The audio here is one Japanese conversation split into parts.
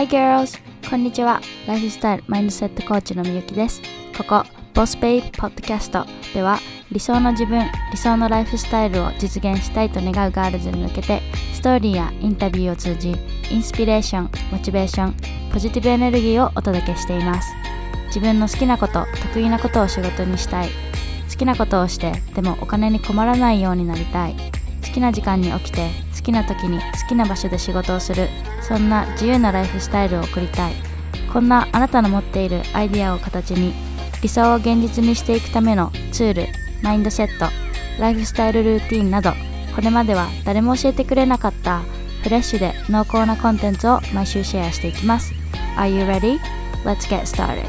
Hi girls! こんにちは。ライフスタイルマインドセットコーチのみゆきです。ここ、ボスペイポッドキャストでは理想の自分、理想のライフスタイルを実現したいと願うガールズに向けてストーリーやインタビューを通じインスピレーション、モチベーション、ポジティブエネルギーをお届けしています。自分の好きなこと、得意なことを仕事にしたい。好きなことをして、でもお金に困らないようになりたい。好きな時間に起きて好きな時に好きな場所で仕事をするそんな自由なライフスタイルを送りたいこんなあなたの持っているアイデアを形に理想を現実にしていくためのツールマインドセットライフスタイルルーティンなどこれまでは誰も教えてくれなかったフレッシュで濃厚なコンテンツを毎週シェアしていきます Are you ready? Let's get started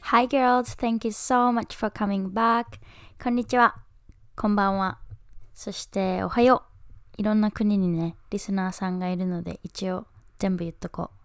Hi girls, thank you so much for coming back. こんにちは。こんばんは。そしておはよう。いろんな国にね、リスナーさんがいるので一応全部言っとこう。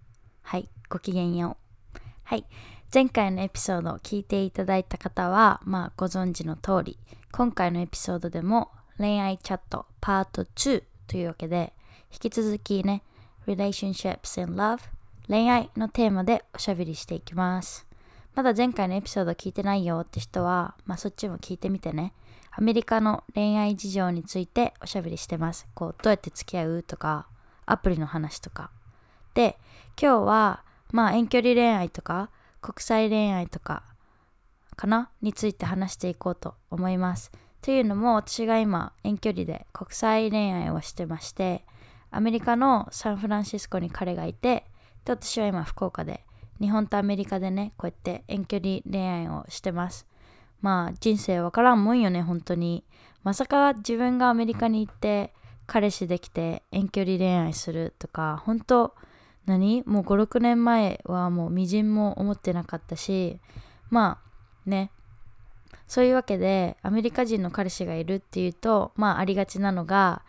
はい、ごきげんよう。はい、前回のエピソードを聞いていただいた方は、まあご存知の通り、今回のエピソードでも恋愛チャットパート2というわけで、引き続きね、Relationships in Love 恋愛のテーマでおしゃべりしていきます。まだ前回のエピソード聞いてないよって人は、まあそっちも聞いてみてね。アメリカの恋愛事情についておしゃべりしてます。こう、どうやって付き合うとか、アプリの話とか。で、今日は、まあ遠距離恋愛とか、国際恋愛とか、かな？について話していこうと思います。というのも、私が今、遠距離で国際恋愛をしてまして、アメリカのサンフランシスコに彼がいて、で、私は今福岡で、日本とアメリカでねこうやって遠距離恋愛をしてますまあ人生わからんもんよね本当に。まさか自分がアメリカに行って彼氏できて遠距離恋愛するとか本当何？もう56年前はもうみじんも思ってなかったしまあね。そういうわけでアメリカ人の彼氏がいるっていうとまあありがちなのが、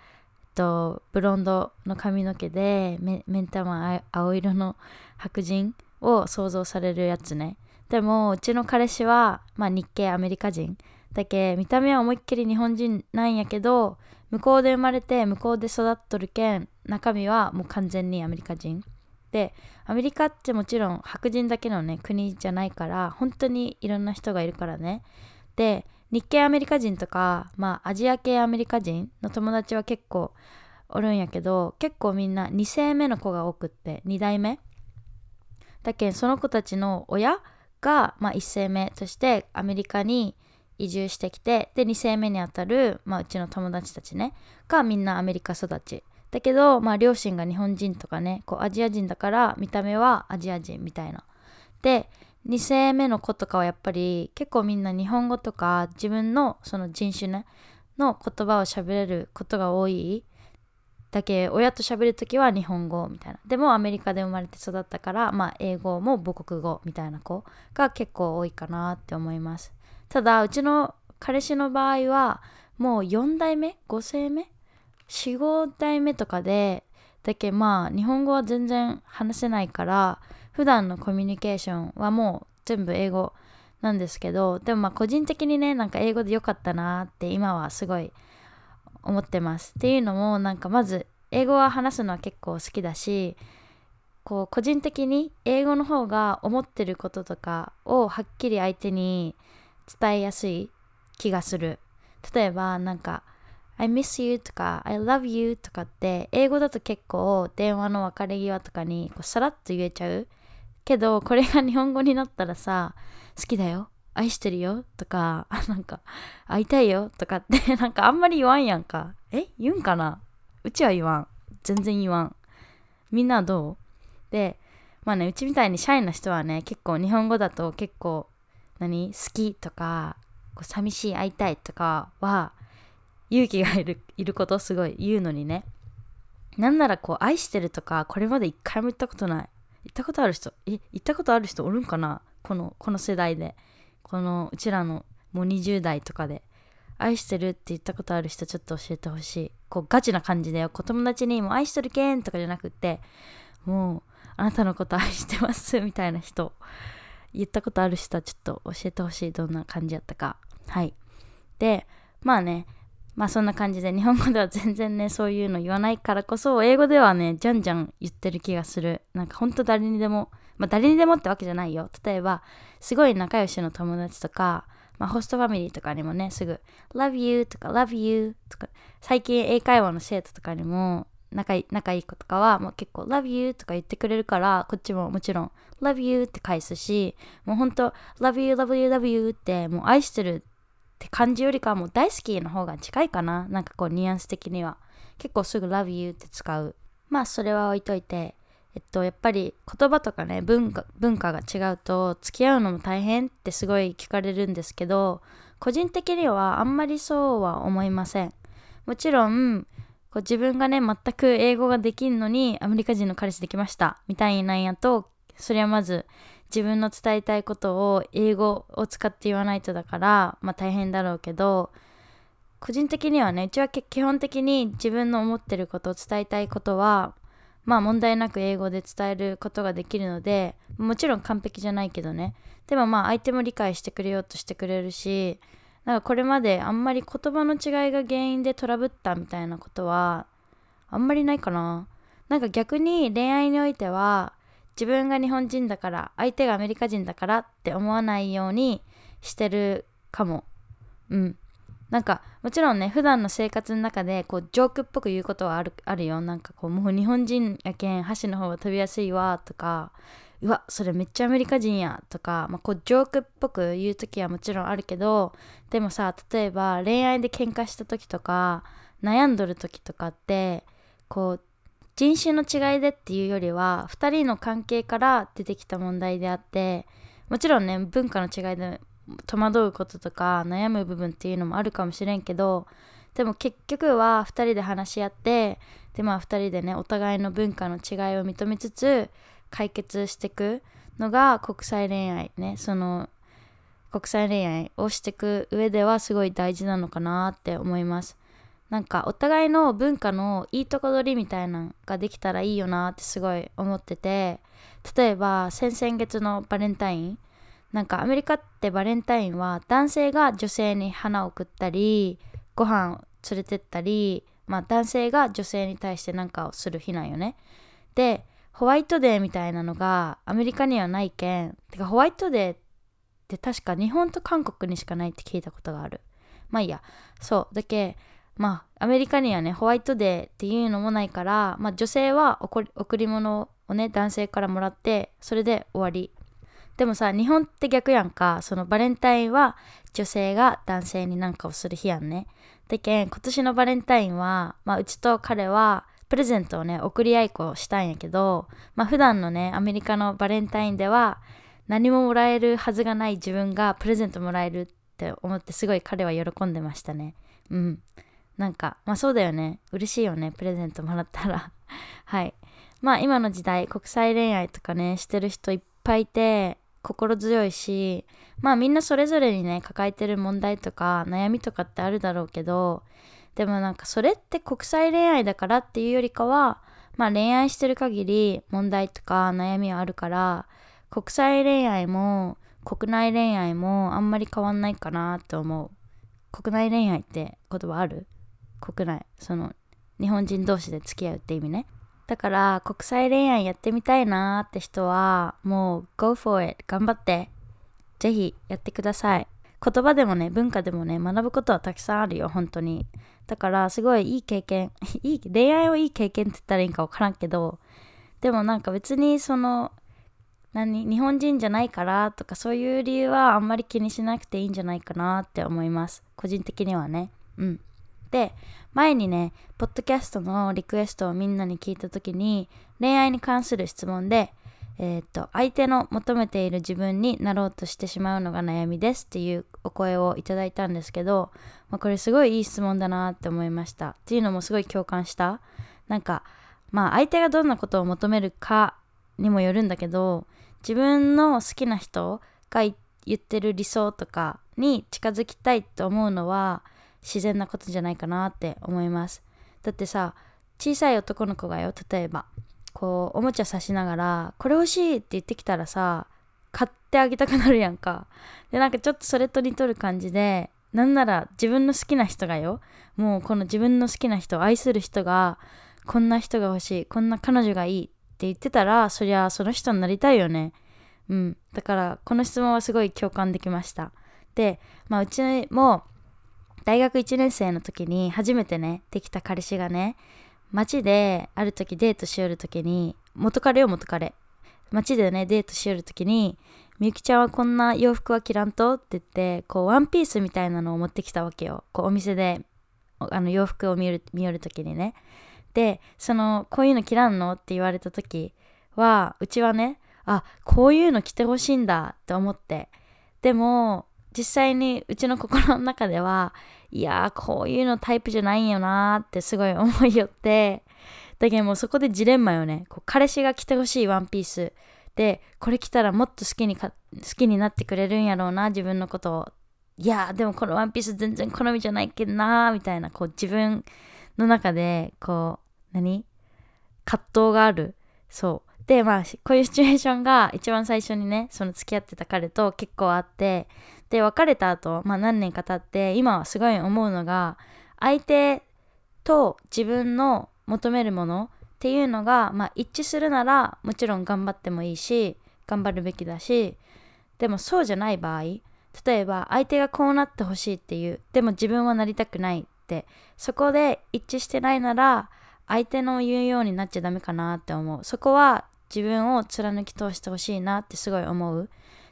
ブロンドの髪の毛で目目ん玉青色の白人を想像されるやつね。でもうちの彼氏は、まあ、日系アメリカ人だけ見た目は思いっきり日本人なんやけど向こうで生まれて向こうで育っとるけん中身はもう完全にアメリカ人。でアメリカってもちろん白人だけのね国じゃないから本当にいろんな人がいるからね。で日系アメリカ人とかまあアジア系アメリカ人の友達は結構おるんやけど結構みんな2世目の子が多くって2代目。だけんその子たちの親が、まあ、1世目としてアメリカに移住してきてで2世目にあたる、まあ、うちの友達たちねがみんなアメリカ育ち。だけど、まあ、両親が日本人とかねこうアジア人だから見た目はアジア人みたいな。で2世目の子とかはやっぱり結構みんな日本語とか自分のその人種ねの言葉を喋れることが多いだけ親と喋るときは日本語みたいな。でもアメリカで生まれて育ったからまあ英語も母国語みたいな子が結構多いかなって思います。ただうちの彼氏の場合はもう4代目？5世目？45代目とかでだけまあ日本語は全然話せないから普段のコミュニケーションはもう全部英語なんですけどでもまあ個人的にねなんか英語でよかったなって今はすごい思ってます。っていうのもなんかまず英語は話すのは結構好きだしこう個人的に英語の方が思ってることとかをはっきり相手に伝えやすい気がする。例えばなんか I miss you とか I love you とかって英語だと結構電話の別れ際とかにこうさらっと言えちゃう。けどこれが日本語になったらさ好きだよ。愛してるよとか、なんか、会いたいよとかって、なんかあんまり言わんやんか。え言うんかな？うちは言わん。全然言わん。みんなどう？で、まあね、うちみたいにシャイな人はね、結構日本語だと結構、何？好きとか、こう寂しい、会いたいとかは、勇気がいるいることすごい言うのにね。なんならこう、愛してるとか、これまで一回も言ったことない。言ったことある人、え、言ったことある人おるんかな？この、この世代で。このうちらのもう20代とかで愛してるって言ったことある人ちょっと教えてほしい。こうガチな感じでよ。友達にも愛してるけんとかじゃなくってもうあなたのこと愛してますみたいな人。言ったことある人はちょっと教えてほしい。どんな感じやったか。はい。でまあね。まあそんな感じで日本語では全然ねそういうの言わないからこそ英語ではねじゃんじゃん言ってる気がする。なんかほんと誰にでもまあ誰にでもってわけじゃないよ。例えばすごい仲良しの友達とかまあ、ホストファミリーとかにもねすぐ「love you」とか「love you」とか最近英会話の生徒とかにも仲い仲いい子とかはもう結構 love you とか言ってくれるからこっちももちろん love you って返すしもうほんと love you love you love you ってもう愛してるって感じよりかはもう大好きの方が近いかな。なんかこうニュアンス的には。結構すぐ love you って使う。まあそれは置いといてえっとやっぱり言葉とかね文化文化が違うと付き合うのも大変ってすごい聞かれるんですけど個人的にはあんまりそうは思いません。もちろんこう自分がね全く英語ができんのにアメリカ人の彼氏できましたみたいなんやとそれはまず自分の伝えたいことを英語を使って言わないとだからまあ大変だろうけど個人的にはねうちは基本的に自分の思ってることを伝えたいことはまあ問題なく英語で伝えることができるのでもちろん完璧じゃないけどねでもまあ相手も理解してくれようとしてくれるしなんかこれまであんまり言葉の違いが原因でトラブったみたいなことはあんまりないかな。なんか逆に恋愛においては自分が日本人だから相手がアメリカ人だからって思わないようにしてるかも。うん。なんかもちろんね普段の生活の中でこうジョークっぽく言うことはあるあるよ。なんかこうもう日本人やけん箸の方が飛びやすいわとかうわそれめっちゃアメリカ人やとか、まあ、こうジョークっぽく言う時はもちろんあるけどでもさ例えば恋愛で喧嘩した時とか悩んどる時とかってこう人種の違いでっていうよりは2人の関係から出てきた問題であってもちろんね文化の違いで戸惑うこととか悩む部分っていうのもあるかもしれんけどでも結局は2人で話し合ってでまあ2人でねお互いの文化の違いを認めつつ解決していくのが国際恋愛ね。その国際恋愛をしていく上ではすごい大事なのかなって思います。なんかお互いの文化のいいとこ取りみたいなのができたらいいよなってすごい思ってて例えば先々月のバレンタインなんかアメリカってバレンタインは男性が女性に花を送ったりご飯を連れてったりまあ男性が女性に対して何かをする日なんよね。でホワイトデーみたいなのがアメリカにはないけんてかホワイトデーって確か日本と韓国にしかないって聞いたことがある。まあいいや。そう。だけまあアメリカにはねホワイトデーっていうのもないから、まあ、女性は贈り物をね男性からもらってそれで終わり。でもさ日本って逆やんか。そのバレンタインは女性が男性に何かをする日やんね。でけん今年のバレンタインは、まあ、うちと彼はプレゼントをね送り合いっこしたんやけどまあ普段のねアメリカのバレンタインでは何ももらえるはずがない自分がプレゼントもらえるって思ってすごい彼は喜んでましたね。うん。なんかまあそうだよね。嬉しいよねプレゼントもらったら。はい。まあ今の時代国際恋愛とかねしてる人いっぱいいて心強いしまあみんなそれぞれにね抱えてる問題とか悩みとかってあるだろうけどでもなんかそれって国際恋愛だからっていうよりかはまあ恋愛してる限り問題とか悩みはあるから国際恋愛も国内恋愛もあんまり変わんないかなって思う。国内恋愛って言葉ある？国内。その日本人同士で付き合うって意味ね。だから国際恋愛やってみたいなーって人はもう go for it 頑張って。ぜひやってください。言葉でもね文化でもね学ぶことはたくさんあるよ本当に。だからすごいいい経験。いい恋愛をいい経験って言ったらいいんか分からんけどでもなんか別にその何日本人じゃないからとかそういう理由はあんまり気にしなくていいんじゃないかなって思います。個人的にはね。うん。で前にねポッドキャストのリクエストをみんなに聞いた時に恋愛に関する質問でえー、っと相手の求めている自分になろうとしてしまうのが悩みですっていうお声をいただいたんですけど、まあ、これすごいいい質問だなって思いました。っていうのもすごい共感した。なんかまあ相手がどんなことを求めるかにもよるんだけど自分の好きな人が言ってる理想とかに近づきたいと思うのは自然なことじゃないかなって思います。だってさ小さい男の子がよ例えばこうおもちゃさしながら「これ欲しい!」って言ってきたらさ買ってあげたくなるやんか。でなんかちょっとそれと似とる感じでなんなら自分の好きな人がよもうこの自分の好きな人愛する人がこんな人が欲しいこんな彼女がいいって言ってたらそりゃその人になりたいよね。うん。だからこの質問はすごい共感できました。でまあうちも大学1年生の時に初めてねできた彼氏がね街である時デートしよる時に元彼よ元彼。街でねデートしよる時にみゆきちゃんはこんな洋服は着らんとって言ってこうワンピースみたいなのを持ってきたわけよ。こうお店であの洋服を見る見よる時にね。でそのこういうの着らんのって言われた時はうちはねあこういうの着てほしいんだって思って。でも実際にうちの心の中ではいやーこういうのタイプじゃないよなーってすごい思いよってだけどもうそこでジレンマよね。こう彼氏が着てほしいワンピース。でこれ着たらもっと好きにか好きになってくれるんやろうな自分のことを。いやでもこのワンピース全然好みじゃないけどなーみたいなこう自分の中でこう何？葛藤がある。そう。でまあこういうシチュエーションが一番最初にねその付き合ってた彼と結構あってで別れた後、まあ、何年か経って今はすごい思うのが相手と自分の求めるものっていうのが、まあ、一致するならもちろん頑張ってもいいし頑張るべきだしでもそうじゃない場合例えば相手がこうなってほしいっていうでも自分はなりたくないってそこで一致してないなら相手の言うようになっちゃダメかなって思う。そこは自分を貫き通してほしいなってすごい思う。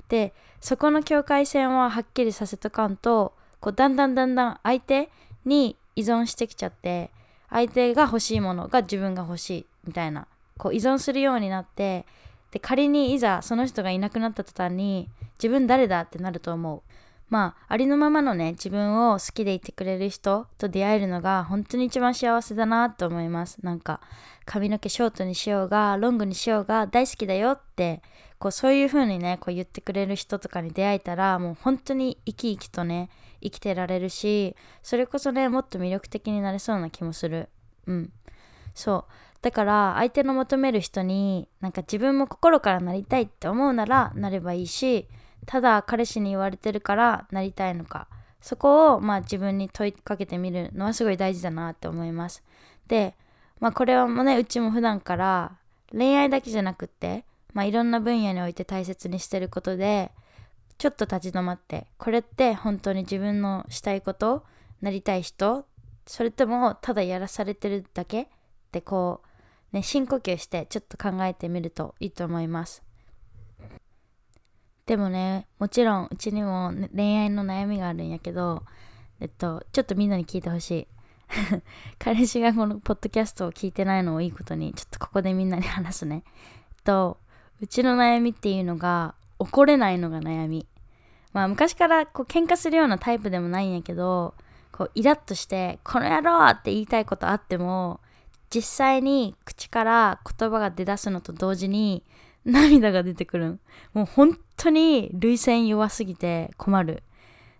でそこの境界線ははっきりさせとかんとこうだんだんだんだん相手に依存してきちゃって相手が欲しいものが自分が欲しいみたいなこう依存するようになってで仮にいざその人がいなくなった途端に自分誰だってなると思う。まあありのままのね自分を好きでいてくれる人と出会えるのが本当に一番幸せだなと思います。なんか髪の毛ショートにしようがロングにしようが大好きだよってこうそういう風にねこう言ってくれる人とかに出会えたらもう本当に生き生きとね生きてられるしそれこそねもっと魅力的になれそうな気もする。うん。そう。だから相手の求める人になんか自分も心からなりたいって思うならなればいいしただ彼氏に言われてるからなりたいのか。そこをまあ自分に問いかけてみるのはすごい大事だなって思います。でまあこれはもうねうちも普段から恋愛だけじゃなくってまあいろんな分野において大切にしてることでちょっと立ち止まってこれって本当に自分のしたいことなりたい人それともただやらされてるだけってこうね深呼吸してちょっと考えてみるといいと思います。でもねもちろんうちにも、恋愛の悩みがあるんやけどえっとちょっとみんなに聞いてほしい 彼氏がこのポッドキャストを聞いてないのをいいことにちょっとここでみんなに話すねとうちの悩みっていうのが怒れないのが悩みまあ昔からこう喧嘩するようなタイプでもないんやけどこうイラッとして「この野郎!」って言いたいことあっても実際に口から言葉が出だすのと同時に涙が出てくるもう本当に涙腺弱すぎて困る。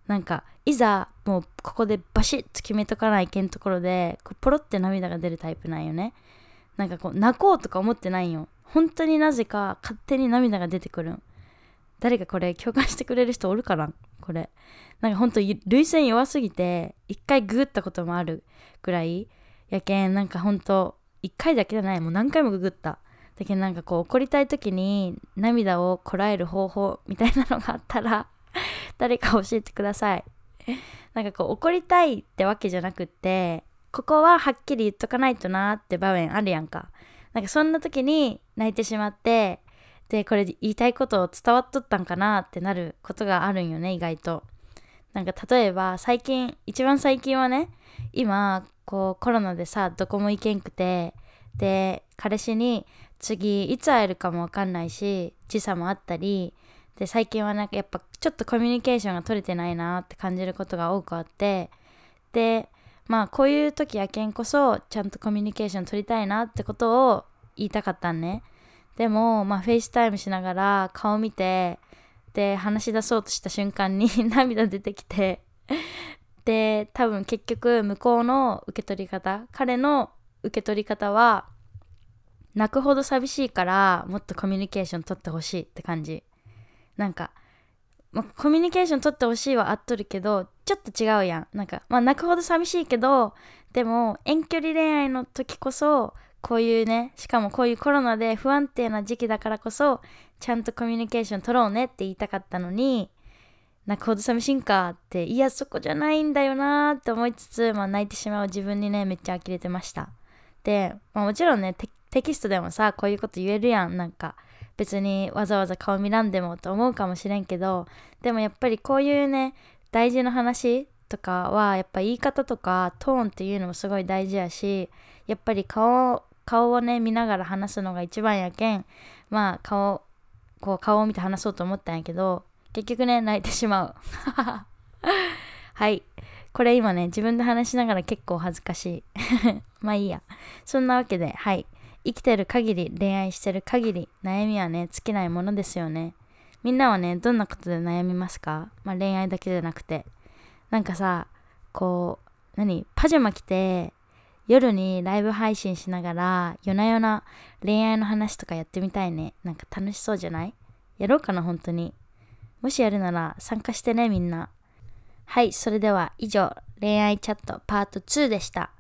なんかいざもうここでバシッと決めとかないけんところでこうポロって涙が出るタイプなんよね。なんかこう泣こうとか思ってないよ。本当になぜか勝手に涙が出てくるん。誰かこれ共感してくれる人おるかな？これ。なんかほんと涙腺弱すぎて一回ググったこともあるぐらい。やけんなんかほんと一回だけじゃない。もう何回もググった。だけどなんかこう怒りたい時に涙をこらえる方法みたいなのがあったら 誰か教えてください。なんかこう怒りたいってわけじゃなくってここははっきり言っとかないとなって場面あるやんか。なんかそんな時に泣いてしまってでこれ言いたいことを伝わっとったんかなってなることがあるんよね意外と。なんか例えば最近一番最近はね今こうコロナでさどこも行けんくてで彼氏に次いつ会えるかもわかんないし時差もあったりで最近はなんかやっぱちょっとコミュニケーションが取れてないなって感じることが多くあってでまあこういう時やけんこそちゃんとコミュニケーション取りたいなってことを言いたかったんね。でもまあ FaceTime しながら顔見てで話し出そうとした瞬間に 涙出てきてで多分結局向こうの受け取り方彼の受け取り方は泣くほど寂しいからもっとコミュニケーション取ってほしいって感じ。なんかまあ、コミュニケーション取ってほしいはあっとるけどちょっと違うやん。なんかまあ泣くほど寂しいけどでも遠距離恋愛の時こそこういうねしかもこういうコロナで不安定な時期だからこそちゃんとコミュニケーション取ろうねって言いたかったのに泣くほど寂しいんかっていやそこじゃないんだよなーって思いつつ、まあ、泣いてしまう自分にねめっちゃ呆れてました。で、まあ、もちろんねテキストでもさこういうこと言えるやんなんか。別にわざわざ顔見らんでもと思うかもしれんけどでもやっぱりこういうね大事な話とかはやっぱ言い方とかトーンっていうのもすごい大事やしやっぱり顔顔をね見ながら話すのが一番やけんまあ顔こう顔を見て話そうと思ったんやけど結局ね泣いてしまう。はい。これ今ね自分で話しながら結構恥ずかしい。まあいいや。そんなわけではい。生きてる限り恋愛してる限り悩みはね尽きないものですよね。みんなはねどんなことで悩みますか？まあ恋愛だけじゃなくて。なんかさこう何？パジャマ着て夜にライブ配信しながら夜な夜な恋愛の話とかやってみたいね。なんか楽しそうじゃない？やろうかな本当に。もしやるなら参加してねみんな。はいそれでは以上恋愛チャットパート2でした。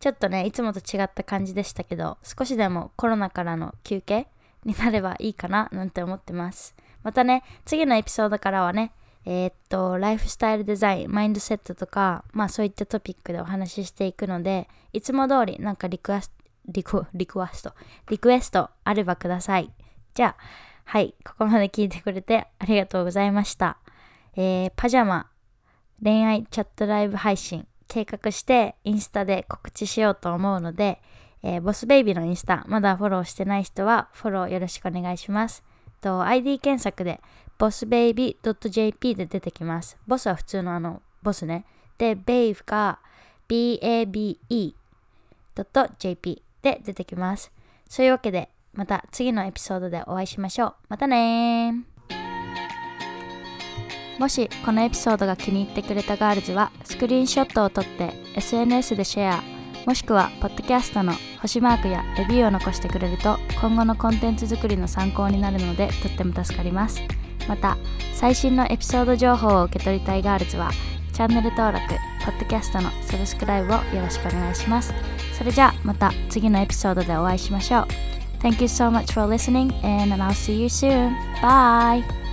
ちょっとねいつもと違った感じでしたけど少しでもコロナからの休憩になればいいかななんて思ってます。またね次のエピソードからはねえー、っとライフスタイルデザインマインドセットとかまあそういったトピックでお話ししていくのでいつも通りなんかリクエストリクリクエストリクエストあればください。じゃあはい、ここまで聞いてくれてありがとうございました。えー、パジャマ、恋愛チャットライブ配信、計画してインスタで告知しようと思うので、えー、ボスベイビーのインスタ、まだフォローしてない人はフォローよろしくお願いします。と ID 検索で bossbaby.jp で出てきます。ボスは普通のあの、ボスね。で、ベイブが babe.jp で出てきます。そういうわけで、また次のエピソードでお会いしましょう。またねもしこのエピソードが気に入ってくれたガールズはスクリーンショットを撮って SNS でシェアもしくはポッドキャストの星マークやレビューを残してくれると今後のコンテンツ作りの参考になるのでとっても助かりますまた最新のエピソード情報を受け取りたいガールズはチャンネル登録ポッドキャストのサブスクライブをよろしくお願いしますそれじゃあまた次のエピソードでお会いしましょう Thank you so much for listening, and I'll see you soon. Bye.